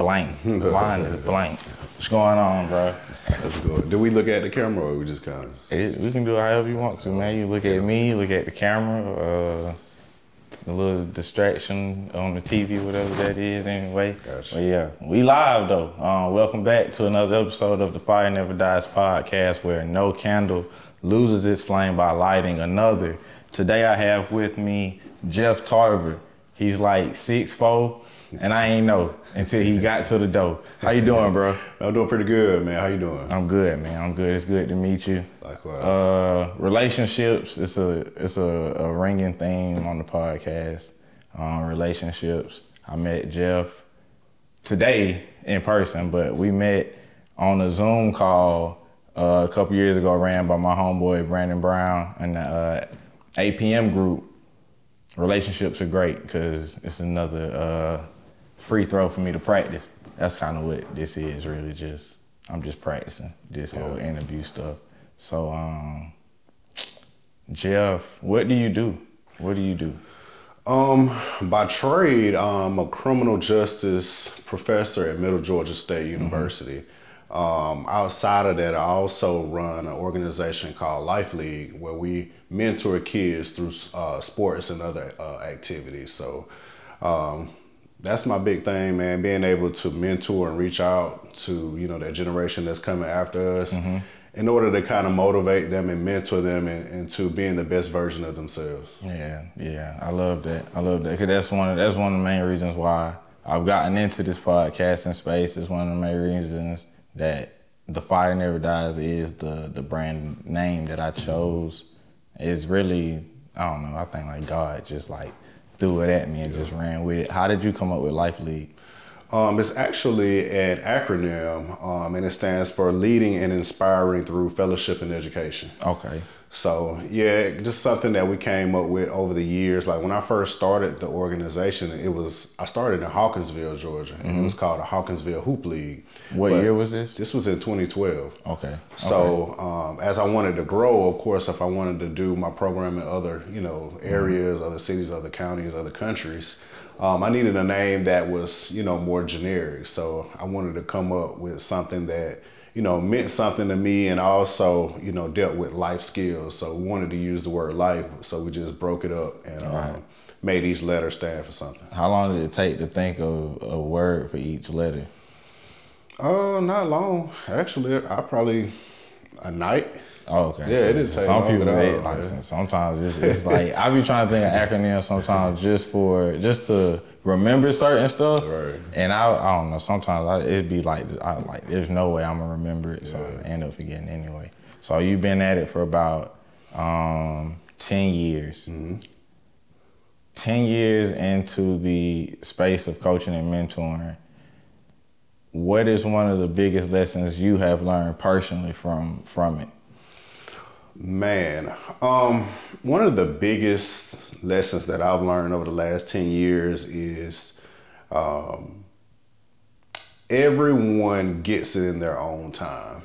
blank. The line is blank. What's going on, bro? Let's go. Did we look at the camera or we just kind of? It, we can do it however you want to, man. You look at me, look at the camera, uh, a little distraction on the TV, whatever that is, anyway. Gotcha. But yeah, we live though. Uh, welcome back to another episode of the Fire Never Dies podcast, where no candle loses its flame by lighting another. Today I have with me Jeff Tarver. He's like six four, and I ain't know until he got to the door. How you doing, bro? I'm doing pretty good, man. How you doing? I'm good, man. I'm good. It's good to meet you. Likewise. Uh, relationships. It's a it's a, a ringing theme on the podcast. Um, relationships. I met Jeff today in person, but we met on a Zoom call uh, a couple years ago, ran by my homeboy Brandon Brown and the uh, APM group. Relationships are great because it's another uh, free throw for me to practice. That's kind of what this is, really. Just I'm just practicing this whole interview stuff. So, um, Jeff, what do you do? What do you do? Um, by trade, I'm a criminal justice professor at Middle Georgia State University. Um, outside of that, I also run an organization called Life League where we mentor kids through uh, sports and other uh, activities. So um, that's my big thing, man. Being able to mentor and reach out to you know that generation that's coming after us, mm-hmm. in order to kind of motivate them and mentor them and, into being the best version of themselves. Yeah, yeah, I love that. I love that because that's one of that's one of the main reasons why I've gotten into this podcasting space. Is one of the main reasons that the fire never dies is the the brand name that I chose. Is really I don't know. I think like God just like threw it at me and just ran with it. How did you come up with Life League? Um, it's actually an acronym, um, and it stands for Leading and Inspiring Through Fellowship and Education. Okay. So yeah, just something that we came up with over the years. Like when I first started the organization, it was I started in Hawkinsville, Georgia, and it was called the Hawkinsville Hoop League. What But year was this? This was in 2012. Okay. So um, as I wanted to grow, of course, if I wanted to do my program in other, you know, areas, other cities, other counties, other countries, um, I needed a name that was, you know, more generic. So I wanted to come up with something that, you know, meant something to me and also, you know, dealt with life skills. So we wanted to use the word life. So we just broke it up and um, Right. made each letter stand for something. How long did it take to think of a word for each letter? Uh, not long. Actually, I probably a night. Oh, okay. Yeah, it didn't take Some people, they, all, like, sometimes it's, it's like I be trying to think of acronyms sometimes just for just to remember certain stuff. Right. And I, I don't know. Sometimes I, it'd be like I like there's no way I'm gonna remember it, so I end up forgetting anyway. So you've been at it for about um, ten years. Mm-hmm. Ten years into the space of coaching and mentoring. What is one of the biggest lessons you have learned personally from from it? Man, um, one of the biggest lessons that I've learned over the last 10 years is um, everyone gets it in their own time,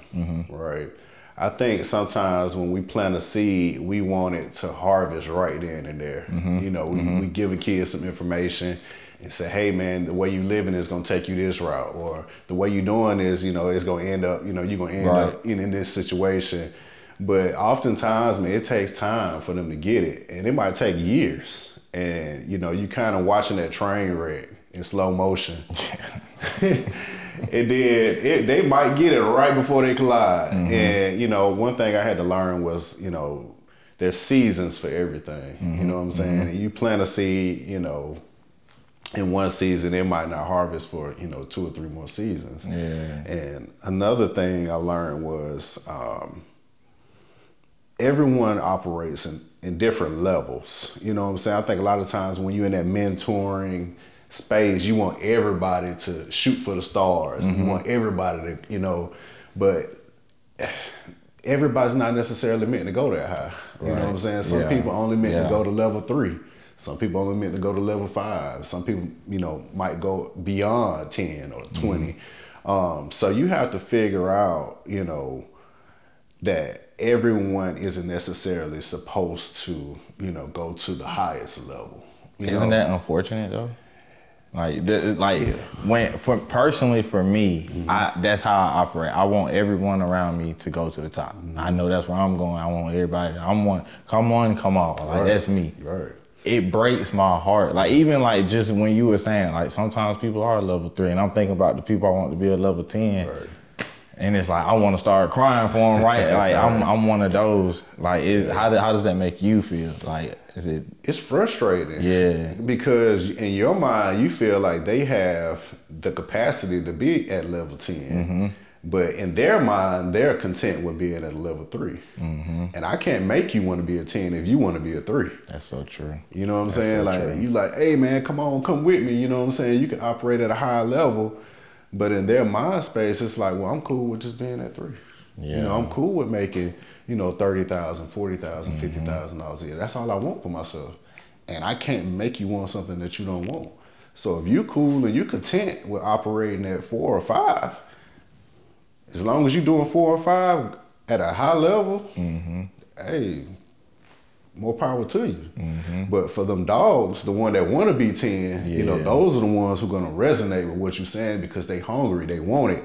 right? I think sometimes when we plant a seed, we want it to harvest right then and there. You know, we, we give a kid some information and say, hey man, the way you living is gonna take you this route, or the way you doing is, you know, it's gonna end up, you know, you're gonna end Right. up in, in this situation. But oftentimes, man, it takes time for them to get it, and it might take years. And you know, you kind of watching that train wreck in slow motion. and then it, they might get it right before they collide. Mm-hmm. And you know, one thing I had to learn was, you know, there's seasons for everything. You mm-hmm. know what I'm saying? Mm-hmm. And you plant a seed, you know, in one season, it might not harvest for you know two or three more seasons. Yeah. And another thing I learned was um, everyone operates in, in different levels. You know what I'm saying? I think a lot of times when you're in that mentoring space, you want everybody to shoot for the stars. You want everybody to, you know, but everybody's not necessarily meant to go that high. You know what I'm saying? Some Yeah. people only meant Yeah. to go to level three. Some people only meant to go to level five. Some people, you know, might go beyond 10 or mm-hmm. 20. Um, so you have to figure out, you know, that everyone isn't necessarily supposed to, you know, go to the highest level. Isn't know? that unfortunate though? Like, th- like when for personally for me, mm-hmm. I that's how I operate. I want everyone around me to go to the top. I mm-hmm. know that's where I'm going. I want everybody. I'm one. Come on, come on. Like Right. that's me. Right. It breaks my heart. Like even like just when you were saying like sometimes people are level three, and I'm thinking about the people I want to be a level ten. Right. And it's like I want to start crying for them, right? Like I'm, I'm one of those. Like, it, how, do, how does that make you feel? Like, is it? It's frustrating. Yeah. Because in your mind, you feel like they have the capacity to be at level 10. Mm-hmm. But in their mind, they're content with being at a level 3 Mm-hmm. And I can't make you want to be a 10 if you want to be a 3. That's so true. You know what I'm That's saying? so like true. you like, hey man, come on, come with me. You know what I'm saying? You can operate at a higher level, but in their mind space, it's like, well, I'm cool with just being at three. Yeah. You know, I'm cool with making, you know, thirty thousand, forty thousand, Mm-hmm. fifty thousand dollars a year. That's all I want for myself. And I can't make you want something that you don't want. So if you cool and you content with operating at four or five, as long as you're doing four or five at a high level, Mm-hmm. hey, more power to you. Mm-hmm. But for them dogs, the one that want to be 10, you know, those are the ones who are going to resonate with what you're saying because they hungry, they want it.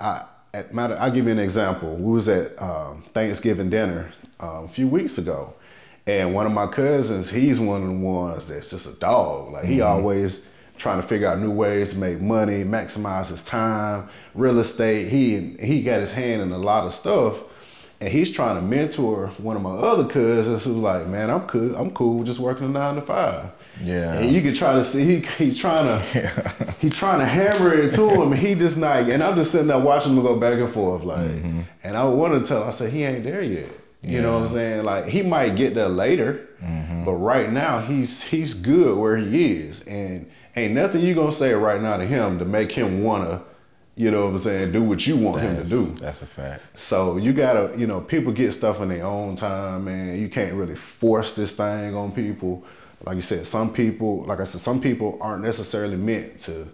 I, at matter, I'll give you an example. We was at um, Thanksgiving dinner um, a few weeks ago, and one of my cousins, he's one of the ones that's just a dog. Like he always trying to figure out new ways to make money, maximize his time, real estate. He he got his hand in a lot of stuff, and he's trying to mentor one of my other cousins who's like, man, I'm cool, I'm cool just working a nine to five. Yeah. And you can try to see he he's trying to he trying to hammer it to him and he just not and I'm just sitting there watching him go back and forth like mm-hmm. and I wanted to tell him, I said he ain't there yet. You know what I'm saying? Like he might get there later, mm-hmm. but right now he's he's good where he is. And ain't nothing you gonna say right now to him to make him wanna, you know what I'm saying, do what you want him to do. that's a fact. So you gotta, you know, people get stuff in their own time, man. You can't really force this thing on people. Like you said, some people, like I said, some people aren't necessarily meant to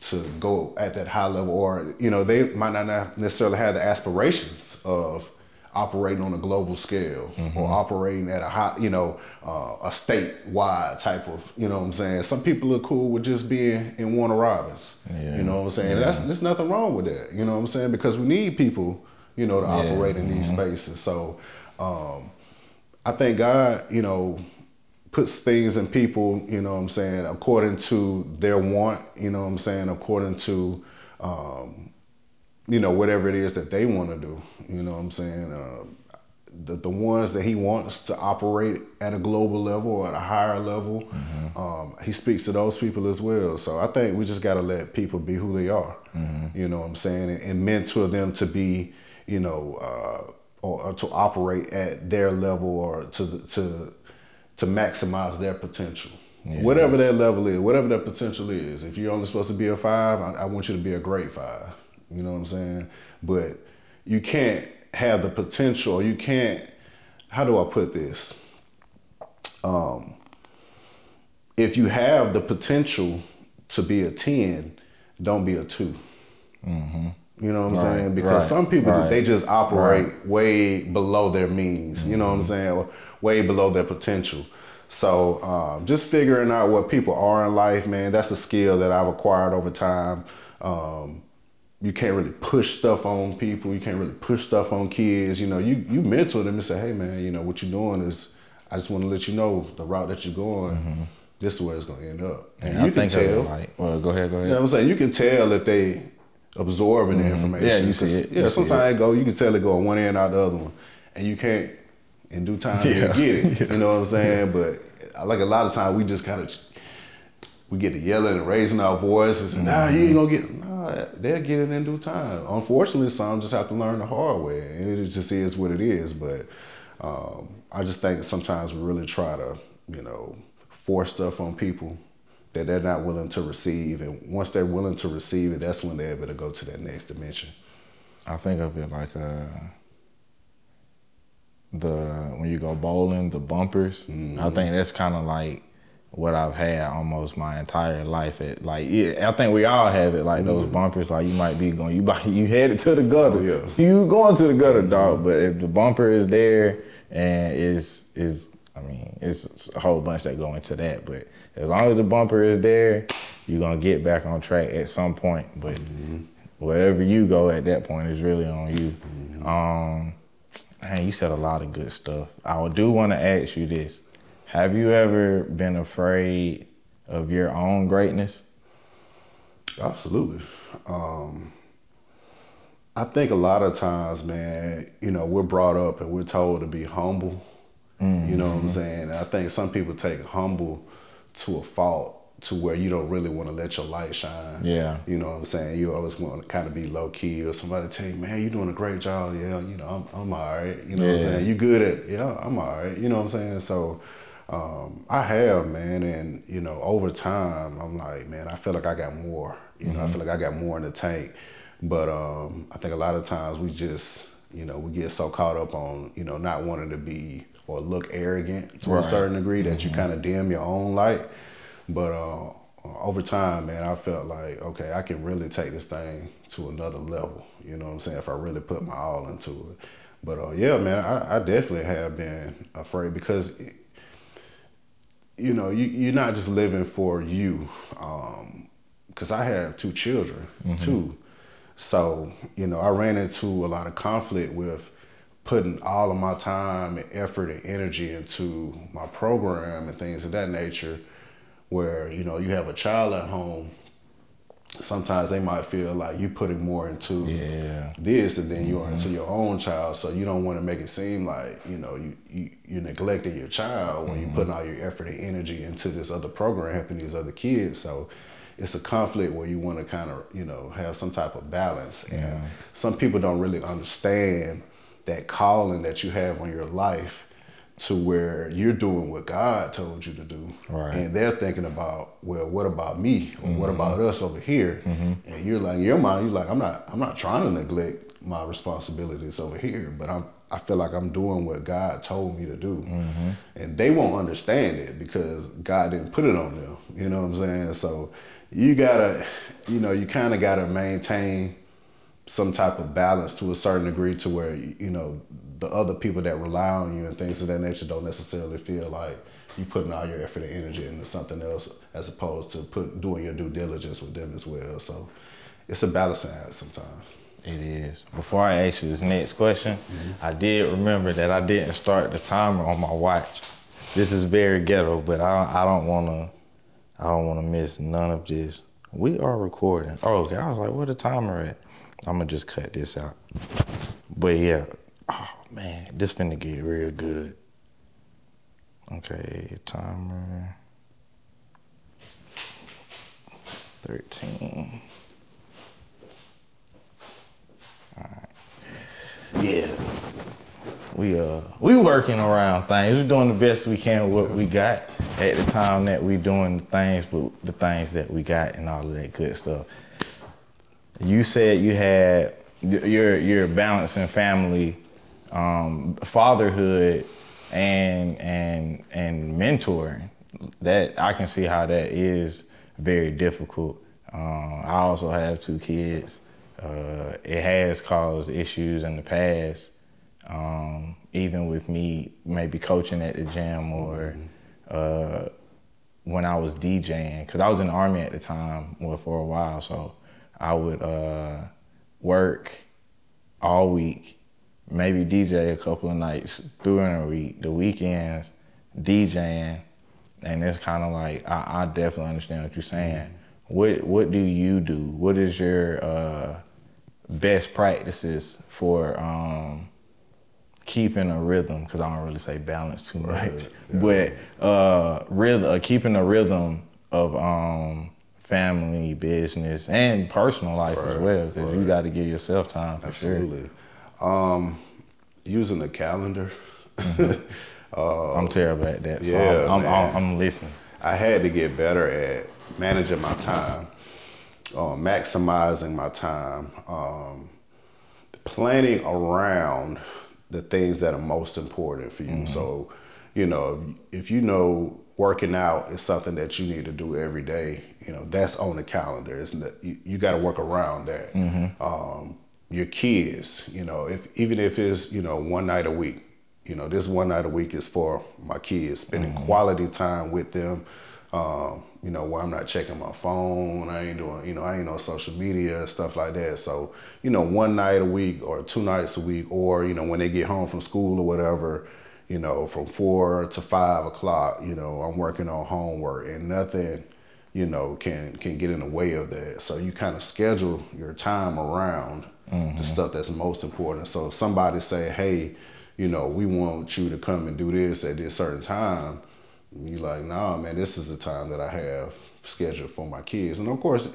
to go at that high level, or you know, they might not necessarily have the aspirations of operating on a global scale or operating at a high, you know, uh, a statewide type of, you know what I'm saying. Some people are cool with just being in Warner Robins. Yeah. You know what I'm saying? That's there's nothing wrong with that. You know what I'm saying? Because we need people, you know, to Yeah. Mm-hmm. operate in these spaces. So um, I think God, you know, puts things in people, you know what I'm saying, according to their want, you know what I'm saying, according to um, you know, whatever it is that they want to do. You know what I'm saying? Uh, the, the ones that he wants to operate at a global level or at a higher level, um, he speaks to those people as well. So I think we just got to let people be who they are. You know what I'm saying? And, and mentor them to be, you know, uh, or, or to operate at their level or to to to maximize their potential. Whatever that level is, whatever that potential is. If you're only supposed to be a five, I, I want you to be a great five. You know what I'm saying? But you can't have the potential, you can't. How do I put this? Um, if you have the potential to be a ten, don't be a 2 You know what I'm Right, saying? Because right, some people right, they just operate way below their means. You know what I'm saying? Way below their potential. So um, just figuring out what people are in life, man, that's a skill that I've acquired over time. Um, you can't really push stuff on people. You can't really push stuff on kids. You know, you you mentor them and say, hey man, you know what you're doing is. I just want to let you know the route that you're going. This is where it's gonna end up, and And you I can think tell. Like, well, go ahead, go ahead. You know what I'm saying? You can tell if they absorbing the information. Mm-hmm. Yeah, you see it. Yeah, You sometimes it go, you can tell it go on one end out the other one. And you can't in due time Yeah. you get it. You know what I'm saying? But I like a lot of times we just kind of we get to yelling and raising our voices and nah, you ain't gonna get nah, they'll get it in due time. Unfortunately, some just have to learn the hard way. And it just is what it is. But um, I just think sometimes we really try to, you know, force stuff on people that they're not willing to receive. And once they're willing to receive it, that's when they're able to go to that next dimension. I think of it like uh, the when you go bowling, the bumpers. Mm-hmm. I think that's kind of like what I've had almost my entire life. At like, yeah, I think we all have it. Like those bumpers, like you might be going, you buy, you headed to the gutter. Mm-hmm. Oh, yeah. You going to the gutter, dog. But if the bumper is there and is is I mean, it's, a whole bunch that go into that. But as long as the bumper is there, you're gonna get back on track at some point. But Mm-hmm. wherever you go at that point is really on you. Um, man, you said a lot of good stuff. I do want to ask you this: Have you ever been afraid of your own greatness? Absolutely. Um, I think a lot of times, man, you know, we're brought up and we're told to be humble. You know what I'm saying? And I think some people take humble to a fault to where you don't really want to let your light shine. Yeah. You know what I'm saying? You always want to kind of be low key or somebody tell you, man, you're doing a great job. Yeah, you know, I'm, I'm all right. You know what I'm saying? You good at, yeah, I'm all right. You know what I'm saying? So um, I have, man. And, you know, over time, I'm like, man, I feel like I got more. You know, I feel like I got more in the tank. But um, I think a lot of times we just, you know, we get so caught up on, you know, not wanting to be or look arrogant to Right. a certain degree that you kind of dim your own light. But uh, over time, man, I felt like, okay, I can really take this thing to another level. You know what I'm saying? If I really put my all into it. But uh, yeah, man, I, I definitely have been afraid because, you know, you, you're not just living for you. Um, because I have two children, mm-hmm. too. So, you know, I ran into a lot of conflict with putting all of my time and effort and energy into my program and things of that nature where, you know, you have a child at home. Sometimes they might feel like you're putting more into Yeah. this then you are into mm-hmm. your own child. So you don't want to make it seem like, you know, you, you, you're neglecting your child when you're mm-hmm. putting all your effort and energy into this other program, helping these other kids. So it's a conflict where you want to kind of, you know, have some type of balance. And some people don't really understand that calling that you have on your life to where you're doing what God told you to do. Right. And they're thinking about, well, what about me? Or what mm-hmm. about us over here? Mm-hmm. And you're like, in your mind, you're like, I'm not, I'm not trying to neglect my responsibilities over here, but I'm, I feel like I'm doing what God told me to do. Mm-hmm. And they won't understand it because God didn't put it on them. You know what I'm saying? So you gotta, you know, you kind of gotta maintain some type of balance to a certain degree to where you know the other people that rely on you and things of that nature don't necessarily feel like you putting all your effort and energy into something else as opposed to put doing your due diligence with them as well. So it's a balancing act sometimes. It is. Before I ask you this next question, mm-hmm. I did remember that I didn't start the timer on my watch. This is very ghetto, but I, I don't want to. I don't want to miss none of this. We are recording. Oh, okay. I was like, where the timer at? I'm gonna just cut this out. But yeah, oh man, this finna get real good. Okay, timer. Thirteen. Yeah. We uh we working around things. We're doing the best we can with what we got at the time that we doing the things, but the things that we got and all of that good stuff. You said you had you're you're balancing family, um, fatherhood, and and and mentoring. That I can see how that is very difficult. Um, I also have two kids. Uh, it has caused issues in the past, um, even with me maybe coaching at the gym or uh, when I was DJing, because I was in the army at the time, well, for a while. So I would uh, work all week, maybe DJ a couple of nights during the week, the weekends, DJing. And it's kind of like, I, I definitely understand what you're saying. What, what do you do? What is your uh, best practices for um, keeping a rhythm? Because I don't really say balance too much, but uh, rhythm, uh, keeping a rhythm of um, family, business, and personal life as well. Because you got to give yourself time for sure. Absolutely. Um, using a calendar. I'm terrible at that, so Yeah, I'm, I'm. I'm, I'm listening. I had to get better at managing my time, uh, maximizing my time, um, planning around the things that are most important for you. So, you know, if, if you know working out is something that you need to do every day, you know, that's on the calendar. Isn't it? You, you got to work around that. Um, your kids, you know, if even if it's you know one night a week, you know, this one night a week is for my kids, spending quality time with them. Um, you know, where I'm not checking my phone, I ain't doing, you know, I ain't on social media stuff like that. So, you know, one night a week or two nights a week, or you know, when they get home from school or whatever, you know, from four to five o'clock, you know, I'm working on homework and nothing, you know, can can get in the way of that. So you kind of schedule your time around the mm-hmm. stuff that's most important. So if somebody say, hey, you know, we want you to come and do this at this certain time, you're like, nah, man, this is the time that I have scheduled for my kids. And of course,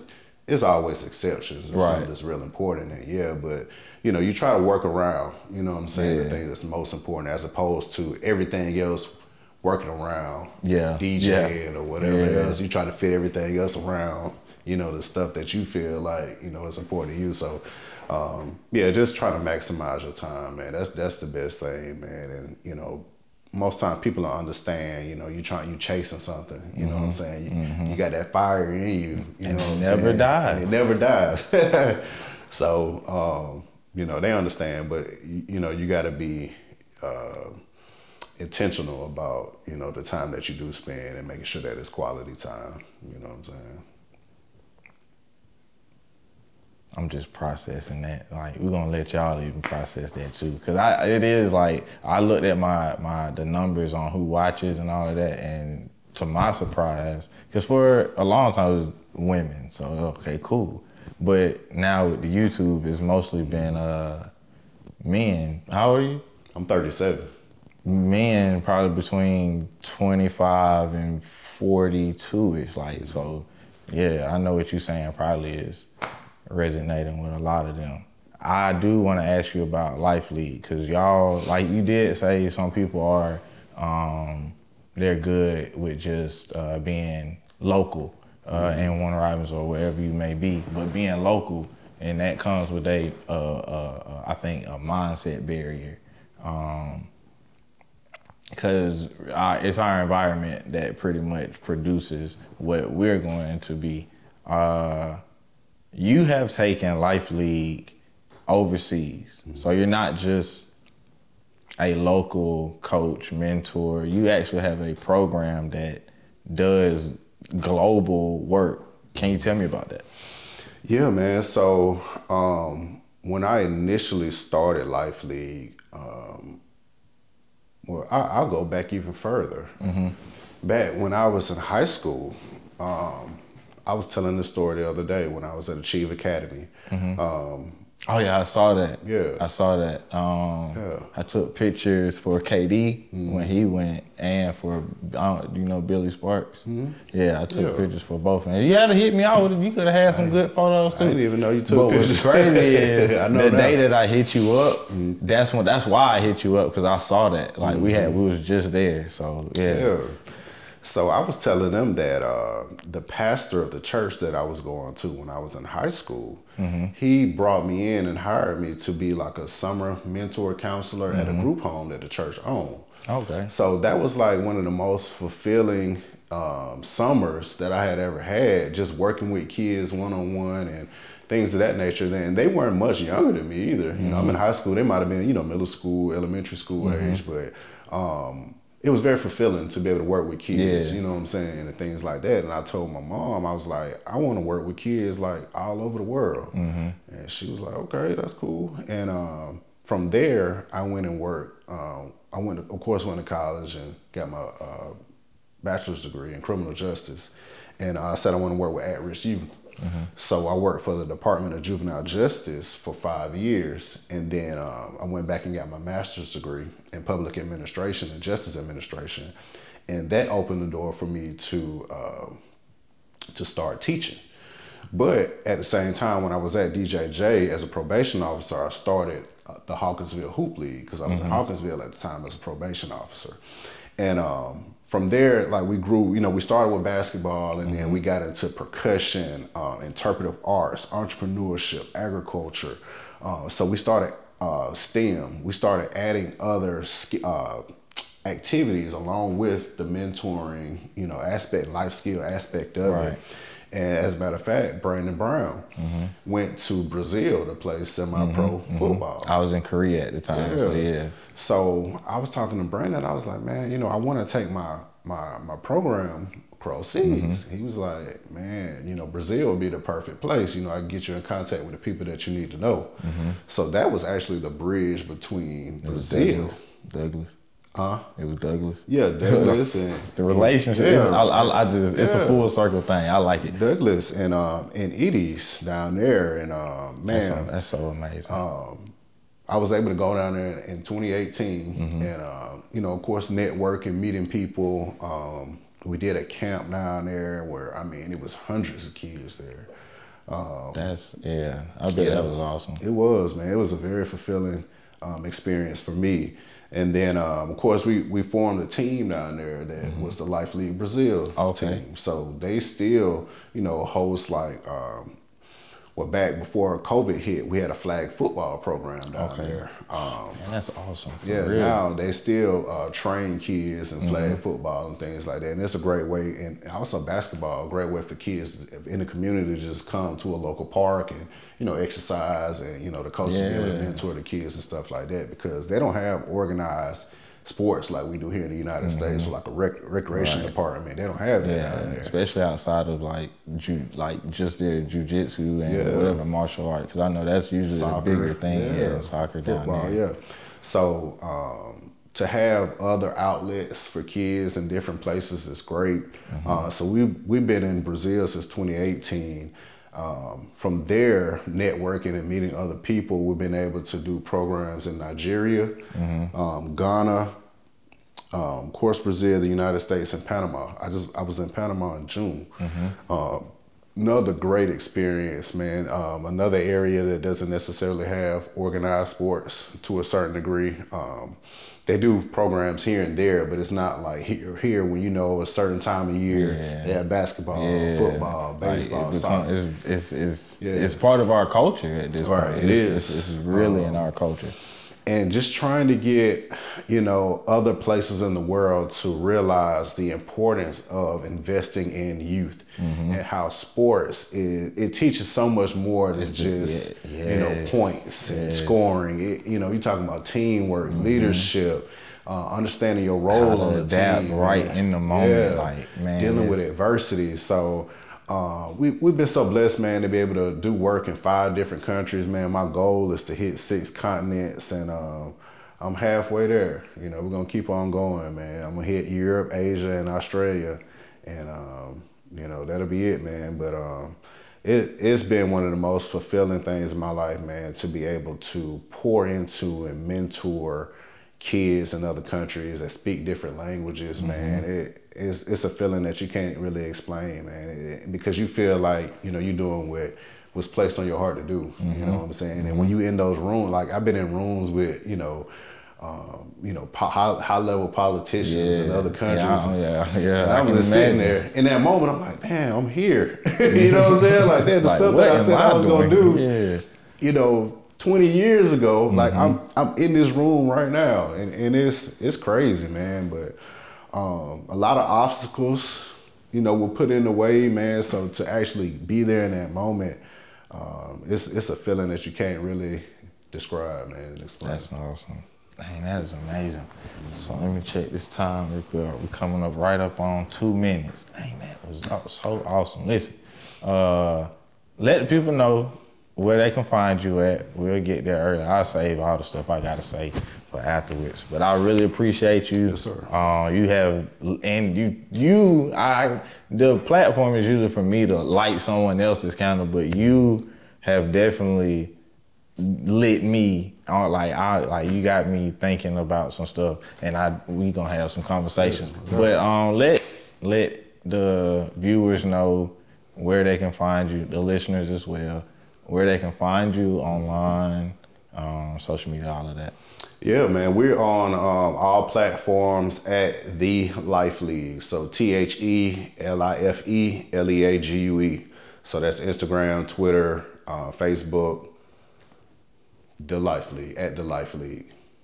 it's always exceptions. It's Right. something that's real important, and yeah, but you know, you try to work around, you know what I'm saying, the thing that's most important as opposed to everything else working around Yeah. DJing Yeah. or whatever Yeah. else. You try to fit everything else around, you know, the stuff that you feel like, you know, is important to you. So um, yeah, just trying to maximize your time, man. That's that's the best thing, man. And you know, most times people don't understand, you know, you trying you chasing something, you know what I'm saying? You, you got that fire in you, you Mm-hmm. And know it never saying? dies. And it never dies. so um, you know, they understand, but you, you know, you got to be uh, intentional about you know the time that you do spend and making sure that it's quality time. You know what I'm saying? I'm just processing that. Like we're gonna let y'all even process that too, cause I it is like I looked at my my the numbers on who watches and all of that, and to my surprise, cause for a long time it was women, so okay, cool. But now with the YouTube, it's mostly been uh men. How old are you? I'm 37. men probably between 25 and 42 ish like so yeah i know what you're saying probably is resonating with a lot of them i do want to ask you about life league because y'all like you did say some people are um they're good with just uh, being local uh, in Warner Robins or wherever you may be, but being local and that comes with a, uh, I think, a mindset barrier. Um, because uh, it's our environment that pretty much produces what we're going to be. Uh, you have taken Life League overseas, so you're not just a local coach, mentor. You actually have a program that does global work. Can you tell me about that? Yeah, man. So um, when I initially started Life League, um, well, I, I'll go back even further. Back when I was in high school, um, I was telling this story the other day when I was at Achieve Academy. Um, Oh yeah, I saw that. Yeah. I saw that. Um, Yeah. I took pictures for KD when he went, and for uh, you know Billy Sparks. Yeah, I took Yeah. pictures for both. And you had to hit me out with it. You could have had some good photos too. I didn't even know you took but pictures. what's crazy is I the now. day that I hit you up. That's when. That's why I hit you up because I saw that. Like we had, we was just there. So yeah. Yeah. So I was telling them that uh, the pastor of the church that I was going to when I was in high school, he brought me in and hired me to be like a summer mentor counselor at a group home that the church owned. Okay. So that was like one of the most fulfilling um, summers that I had ever had, just working with kids one on one and things of that nature. Then they weren't much younger than me either. You know, I'm in high school; they might have been, you know, middle school, elementary school age, but um, it was very fulfilling to be able to work with kids. Yeah. You know what I'm saying, and things like that. And I told my mom, I was like, I want to work with kids like all over the world. And she was like, okay, that's cool. And um, from there, I went and worked. Um, I went, to, of course, went to college and got my uh, bachelor's degree in criminal justice. And I said I want to work with at-risk youth. So I worked for the Department of Juvenile Justice for five years, and then um, I went back and got my master's degree in public administration and justice administration, and that opened the door for me to uh, to start teaching. But at the same time, when I was at DJJ as a probation officer, I started uh, the Hawkinsville Hoop League because I was in Hawkinsville at the time as a probation officer. And um, from there, like we grew, you know, we started with basketball and then we got into percussion, uh, interpretive arts, entrepreneurship, agriculture. Uh, so we started uh, STEM. We started adding other uh, activities along with the mentoring, you know, aspect, life skill aspect of Right. it. And as a matter of fact, Brandon Brown Mm-hmm. went to Brazil to play semi-pro football. I was in Korea at the time, so yeah. So I was talking to Brandon. I was like, man, you know, I want to take my my my program across seas. Mm-hmm. He was like, man, you know, Brazil would be the perfect place. You know, I can get you in contact with the people that you need to know. Mm-hmm. So that was actually the bridge between Brazil. Douglas. Douglas. Huh? It was Douglas. Yeah, Douglas and The relationship, Yeah. I, I, I just, it's Yeah. a full circle thing. I like it. Douglas and um and Edie's down there, and um, That's so, man, that's so amazing. um, I was able to go down there in 2018, Mm-hmm. and uh, you know, of course, networking, meeting people. Um, we did a camp down there where I mean, it was hundreds of kids there. that's yeah. I bet that was awesome. It was, man. It was a very fulfilling um, experience for me. And then, um, of course, we, we formed a team down there that was the Life League Brazil Mm-hmm. Okay. team. So they still, you know, host like, um, well, back before COVID hit, we had a flag football program down Okay. there. Um, Man, that's awesome. Yeah, real. now they still uh, train kids in flag Mm-hmm. football and things like that, and it's a great way, and also basketball, a great way for kids in the community to just come to a local park and you know exercise, and you know the coaches be able to mentor the kids and stuff like that because they don't have organized sports like we do here in the United States with like a rec- recreation Mm-hmm. Right. department. They don't have that Yeah, there. especially outside of like ju- like just their jujitsu and Yeah. whatever martial art, because I know that's usually Soccer, the bigger thing. Yeah, soccer football, down there. yeah. So um, to have other outlets for kids in different places is great. Mm-hmm. Uh, so we we've been in Brazil since 2018. Um, from there, networking and meeting other people, we've been able to do programs in Nigeria, Mm-hmm. um, Ghana, um, of course, Brazil, the United States, and Panama. I just I was in Panama in June. Um, another great experience, man. Um, another area that doesn't necessarily have organized sports to a certain degree. Um, they do programs here and there, but it's not like here. Here, when you know a certain time of year, Yeah. they have basketball, Yeah. football, Like, baseball, it become- soccer. it's, it's, it's, Yeah. it's part of our culture at this Right, point. it it's, is. It's, it's really in um, our culture. and just trying to get you know other places in the world to realize the importance of investing in youth Mm-hmm. and how sports is it teaches so much more than just yeah, you know points and yes. Mm-hmm. scoring it, you know you're talking about teamwork leadership uh, understanding your role on the adapt team right man. in the moment, like, man, dealing with adversity so uh, we, we've been so blessed, man, to be able to do work in five different countries, man. My goal is to hit six continents, and um, I'm halfway there. You know, we're gonna keep on going, man. I'm gonna hit Europe, Asia, and Australia, and um, you know that'll be it, man. But um, it, it's been one of the most fulfilling things in my life, man, to be able to pour into and mentor kids in other countries that speak different languages, mm-hmm. man. It, it's it's a feeling that you can't really explain, man, It- because you feel like you know you're doing what was placed on your heart to do. You know mm-hmm. what I'm saying? And mm-hmm. when you in those rooms, like I've been in rooms with you know. Um, you know, po- high, high level politicians in other countries. Yeah, yeah, yeah. I I was just sitting there in that moment. I'm like, damn, I'm here. you know what I'm saying? Like that, the Like, stuff that I said I, I was gonna do. Yeah. You know, 20 years ago, like I'm Mm-hmm. I'm in this room right now, and, and it's it's crazy, man. But um, a lot of obstacles, you know, were put in the way, man. So to actually be there in that moment, um, it's it's a feeling that you can't really describe, man. That's awesome. Dang, that is amazing. So let me check this time real quick. We're coming up right up on two minutes. Dang, that was so awesome. Listen, uh, let the people know where they can find you at. We'll get there early. I'll save all the stuff I gotta say for afterwards. But I really appreciate you. Yes, sir. Uh, you have, and you, you, I, the platform is usually for me to light someone else's candle, but you have definitely lit me on like I like you got me thinking about some stuff and I we gonna have some conversations. But um let let the viewers know where they can find you, the listeners as well, where they can find you online, um, social media, all of that. Yeah, man, we're on um, all platforms at the Life League. So T H E L I F E L E A G U E. So that's Instagram, Twitter, uh, Facebook, the Life League at the Life League.